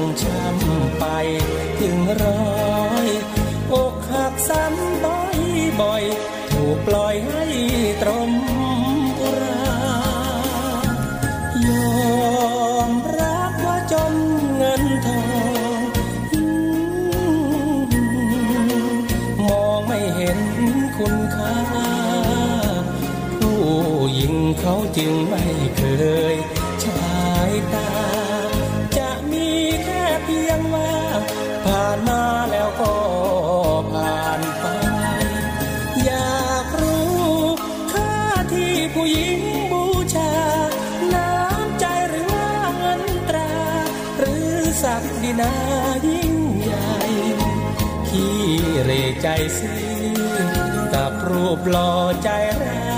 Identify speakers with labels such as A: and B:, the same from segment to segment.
A: งช้ำไปถึงร้อยอกหักซ้ำบ่อยบ่อยถูกปล่อยให้ตรม ศักดินายิ่งใหญ่ขี้
B: เร่
A: ใจซื่อกับรูป
B: หล่อใจแร้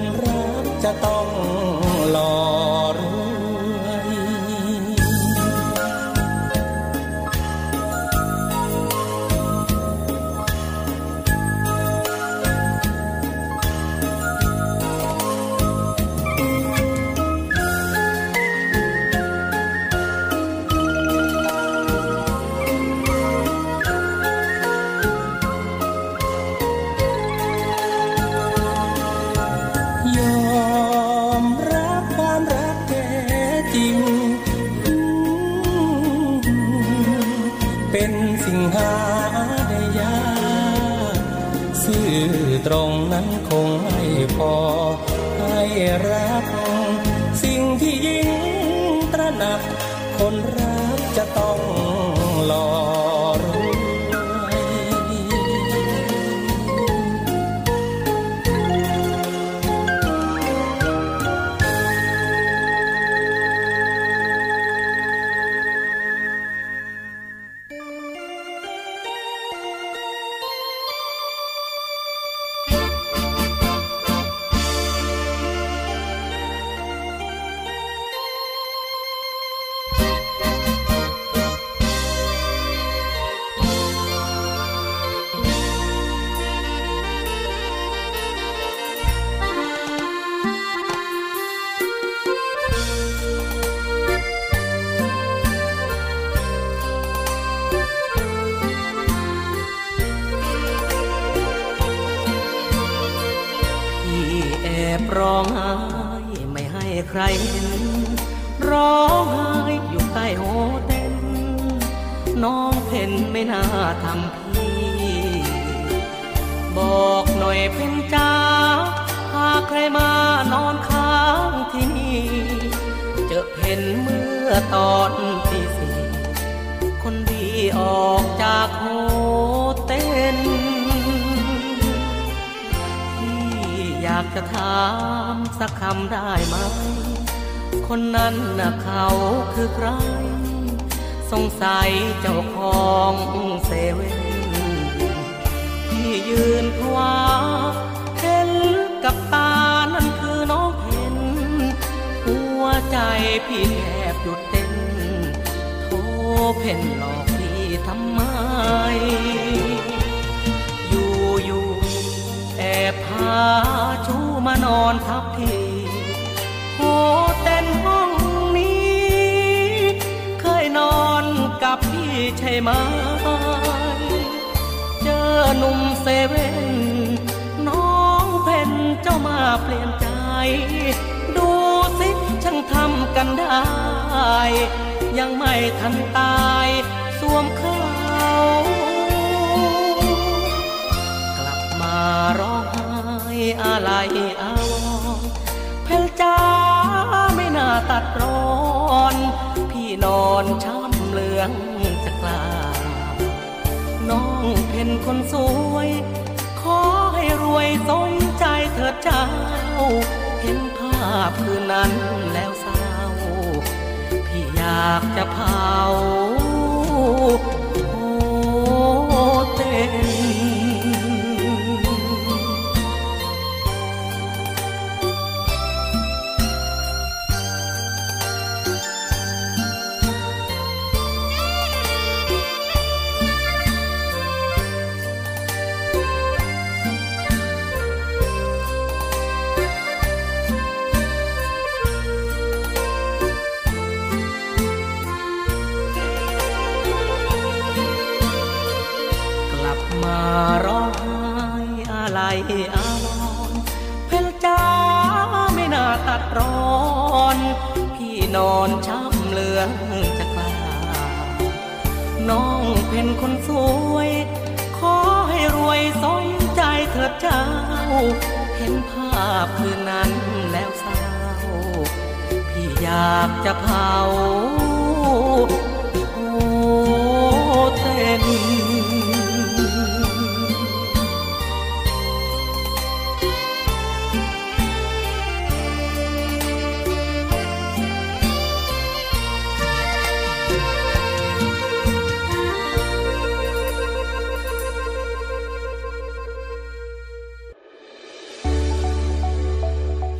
B: น เห็น ร้องไห้อยู่ใต้โหเต้น น้องเพ่นไม่น่าทำพี่ บอกหน่อยเพ่นจ้าหากใครมานอนค้างที่นี่ เจอเพ่นเมื่อตอนที่สี่คนดีออกจากโหเต้นอยากจะถามสักคำได้ไหม คนนั้นน่ะเขาคือใคร สงสัยเจ้าของเซเว่นที่ยืนพวาเห็นกับตานั่นคือน้องเห็น หัวใจพี่แทบหยุดเต้นโทรเพ่นหลอกพี่ทำไม อยู่อยู่แอบพาชูมานอนทับพี่ ไหม เจอหนุ่มเซเว่น น้องเพนเจ้ามาเปลี่ยนใจ ดูสิช่างทำกันได้ ยังไม่ทันตายสวมเขากลับมาร้องไห้อะไรอาวรเพลจ้าไม่น่าตัดร้อน พี่นอนช้ำเหลือง น้องเพ็นคนสวย ขอให้รวยสมใจเถิดเจ้า เห็นภาพคืนนั้นแล้วเศร้า พี่อยากจะเผา อะไรอาวรเพลจ้าไม่น่าตัดร้อน พี่นอนช้ำเหลืองจะกล้าน้องเป็นคนสวย ขอให้รวยสมใจเถิดเจ้า เห็นภาพคืนนั้นแล้วเศร้า พี่อยากจะเผา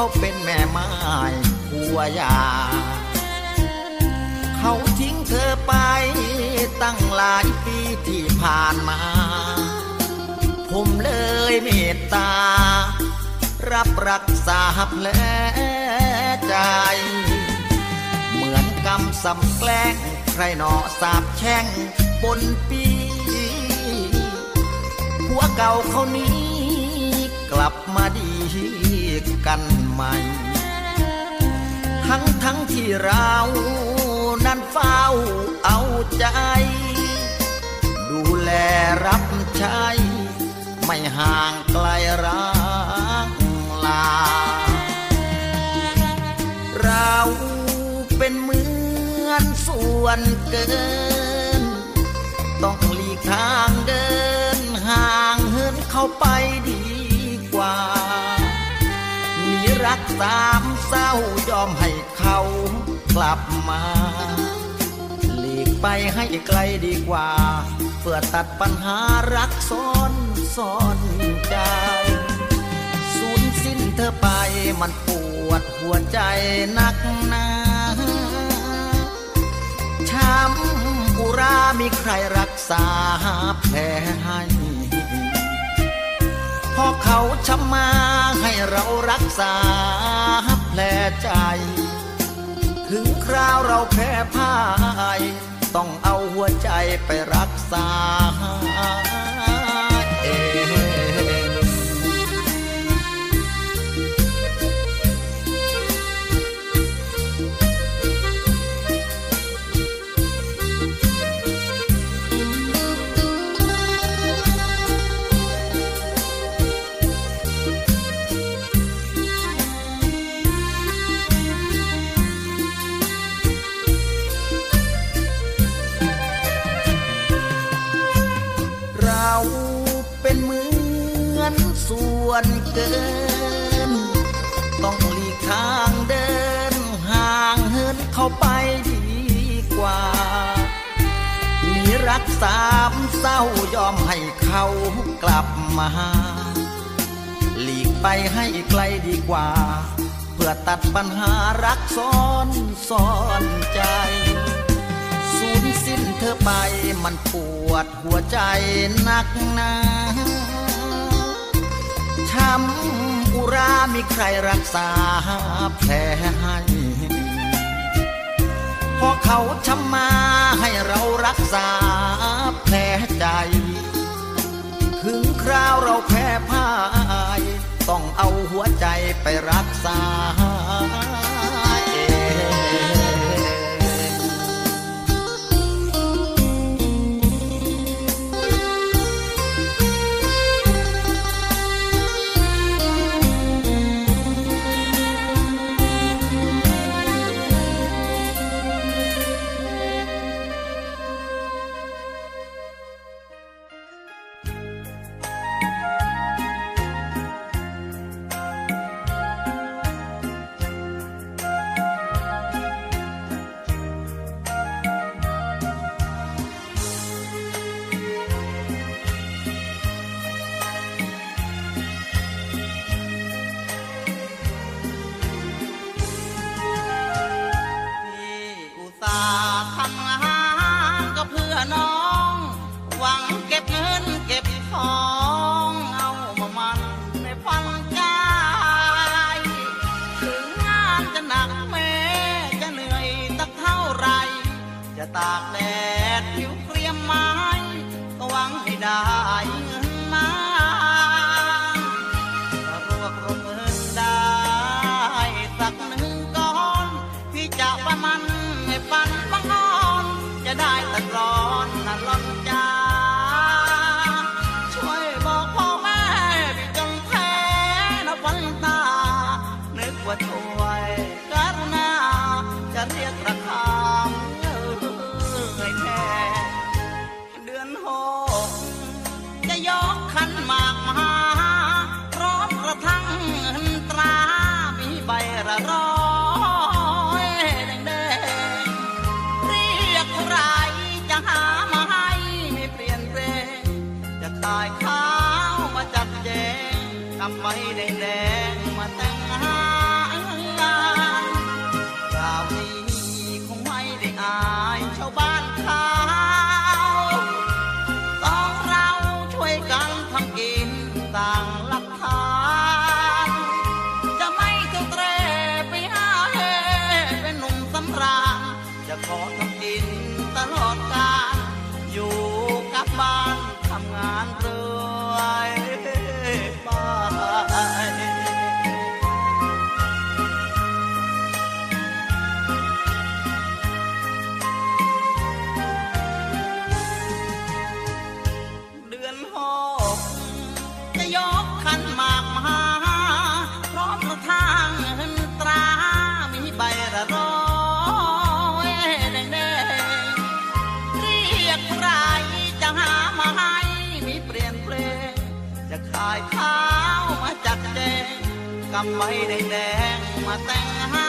C: เขาเป็นแม่ไม้ผัวยา เขาทิ้งเธอไปตั้งหลายปีที่ผ่านมา ผมเลยเมตตา รับรักษาแผลใจ เหมือนกรรมสำแกล้งใครหนอสาบแช่งบนปีผัวเก่าเขานี้กลับมาดี กันใหม่ ทั้งทั้งที่เรานั้นเฝ้าเอาใจ ดูแลรับใช้ ไม่ห่างไกลรักลา เราเป็นเหมือนส่วนเกิน ต้องหลีกทางเดินห่างเหินเข้าไป รักสามเศร้ายอมให้เขากลับมา หลีกไปให้ไกลดีกว่า เพื่อตัดปัญหารักซ้อนซ้อนใจสูญสิ้นเธอไปมันปวดหัวใจนักหนาช้ำอุรามีใครรักษาแผลให้ อเขาช้ำมาให้เรารักษาแผลใจ ถึงคราวเราแพ้พ่าย ต้องเอาหัวใจไปรักษาเอง ส่วนเกิน ต้องหลีกทางเดิน ห่างเหินเข้าไปดีกว่ามีรักสามเศร้ายอมให้เขากลับมา หลีกไปให้ไกลดีกว่า เพื่อตัดปัญหารักซ้อนซ้อนใจสูญสิ้นเธอไปมันปวดหัวใจนักหนา ช้ำอุรามีใครรักษาแผลให้พอเขาชำมาให้เรารักษาแผลใจ ถึงคราวเราแพ้พ่าย ต้องเอาหัวใจไปรักษา
D: ดินตลอดกาลอยู่กับบ้านทำงานเรื่อยไปำไว้แดงๆมาแต่งหา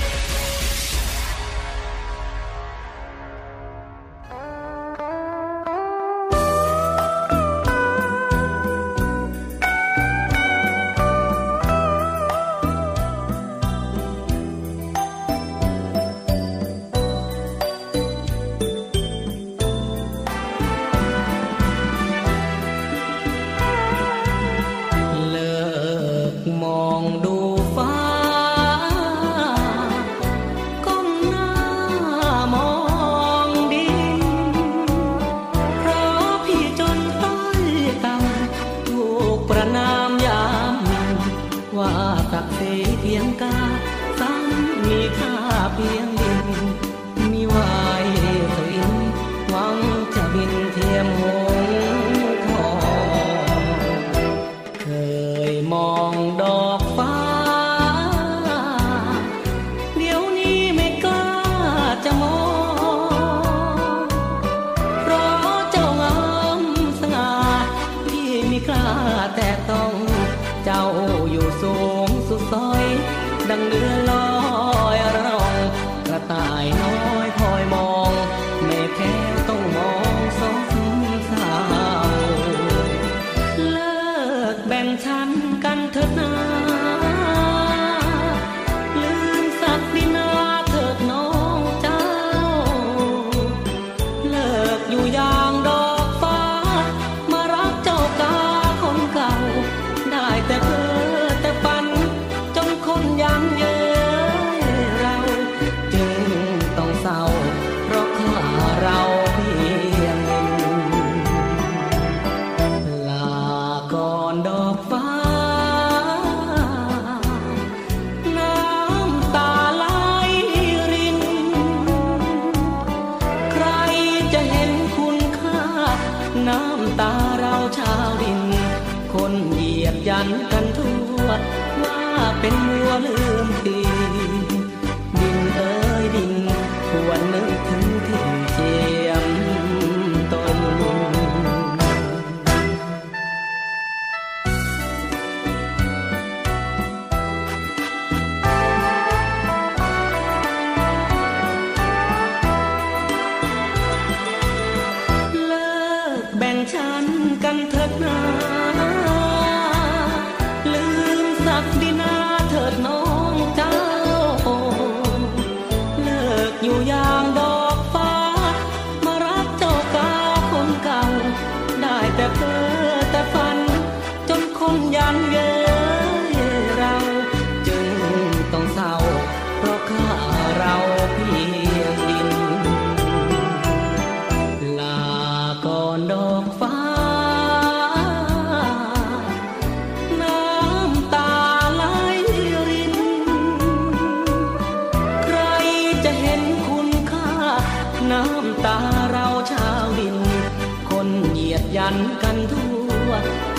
E: ยดยันกันทั่ว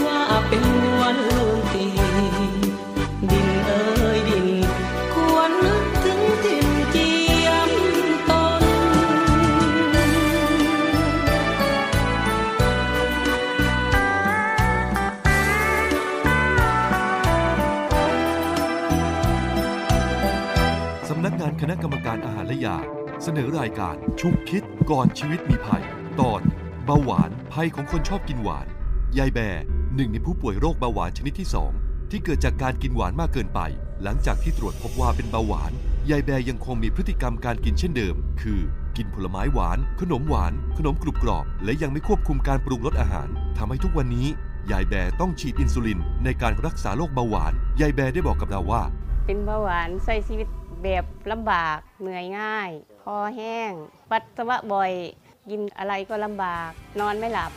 E: ว่าเป็นวันลื่ตีดินเอ๋ยดิน ควรนึกถึงทินเจียมตน สำนั
F: กงานคณะกรรมการอาหารและยา เสนอรายการชุกคิดก่อนชีวิตมีภัย ตอนเบาหวาน ภัยของคนชอบกินหวาน ยายแบหนึ่งในผู้ป่วยโรคเบาหวานชนิดที่ 2 ที่เกิดจากการกินหวานมากเกินไป หลังจากที่ตรวจพบว่าเป็นเบาหวาน ยายแบยังคงมีพฤติกรรมการกินเช่นเดิม คือ กินผลไม้หวาน ขนมหวาน ขนมกรุบกรอบ และยังไม่ควบคุมการปรุงรสอาหารทำให้ทุกวันนี้ ยายแบต้องฉีดอินซูลิน ในการรักษาโรคเบาหวาน ยายแบได้บอกกับเราว่า
G: เป็นเบาหวานใช้ชีวิตแบบลำบากเหนื่อยง่าย คอแห้ง ปัสสาวะบ่อย กินอะไรก็ลำบาก นอนไม่หลับ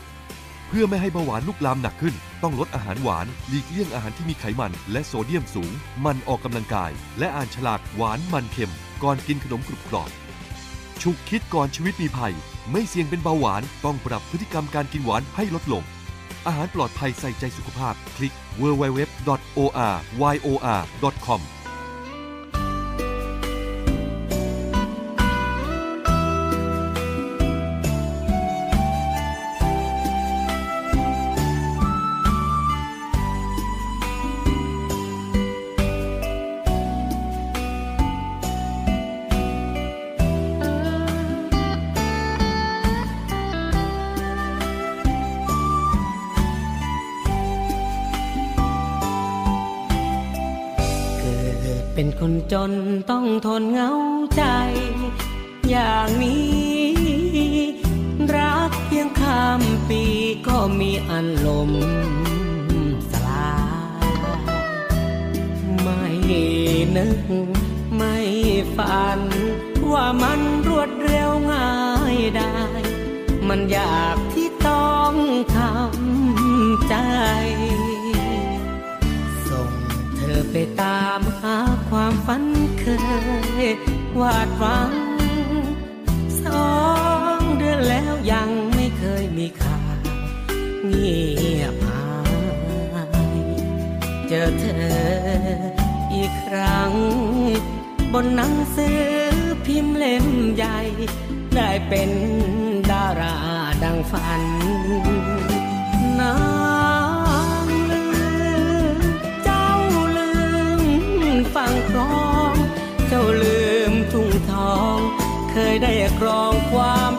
F: เพื่อไม่ให้เบาหวานลุกลามหนักขึ้น ต้องลดอาหารหวาน หลีกเลี่ยงอาหารที่มีไขมัน และโซเดียมสูง มันออกกำลังกาย และอ่านฉลากหวานมันเค็ม ก่อนกินขนมกรุบกรอบฉุกคิดก่อนชีวิตมีภัย ไม่เสี่ยงเป็นเบาหวาน ต้องปรับพฤติกรรมการกินหวานให้ลดลง อาหารปลอดภัยใส่ใจสุขภาพ คลิก www.oryor.com
B: คนจนต้องทนเหงาใจ อย่างนี้ รักเพียงข้ามปีก็มีอันลมสลายไม่นึกไม่ฝัน ว่ามันรวดเร็วง่ายได้ มันอยากที่ต้องทำใจ ส่งเธอไปตาม ฝันเคยวาดหวังสองเดือนแล้วยังไม่เคยมีข่าวเงียบหายเจอเธออีกครั้ง บนหนังสือพิมพ์เล่มใหญ่ ได้เป็นดาราดังฝันน ได้ครองความ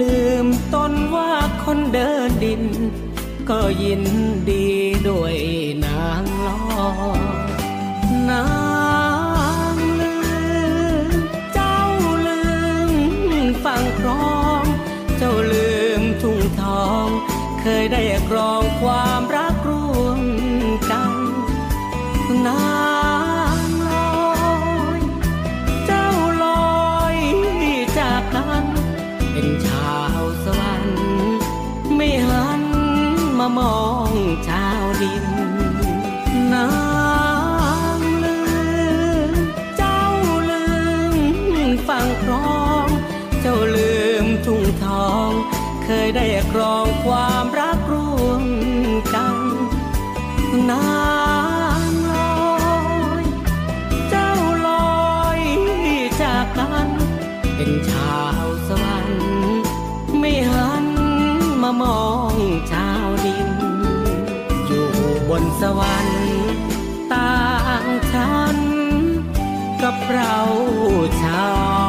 B: ลืมตนว่าคนเดินดิน ก็ยินดีด้วยนางลอนางลืม เจ้าลืมฟังครอง เจ้าลืมทุ่งทอง เคยได้ครองความ ยได้ครองความรักร่วมกันนางลอยเจ้าลอยจากกันเป็นชาวสวรรค์ไม่หันมามองชาวดิน อยู่บนสวรรค์ต่างชั้นกับเราชาว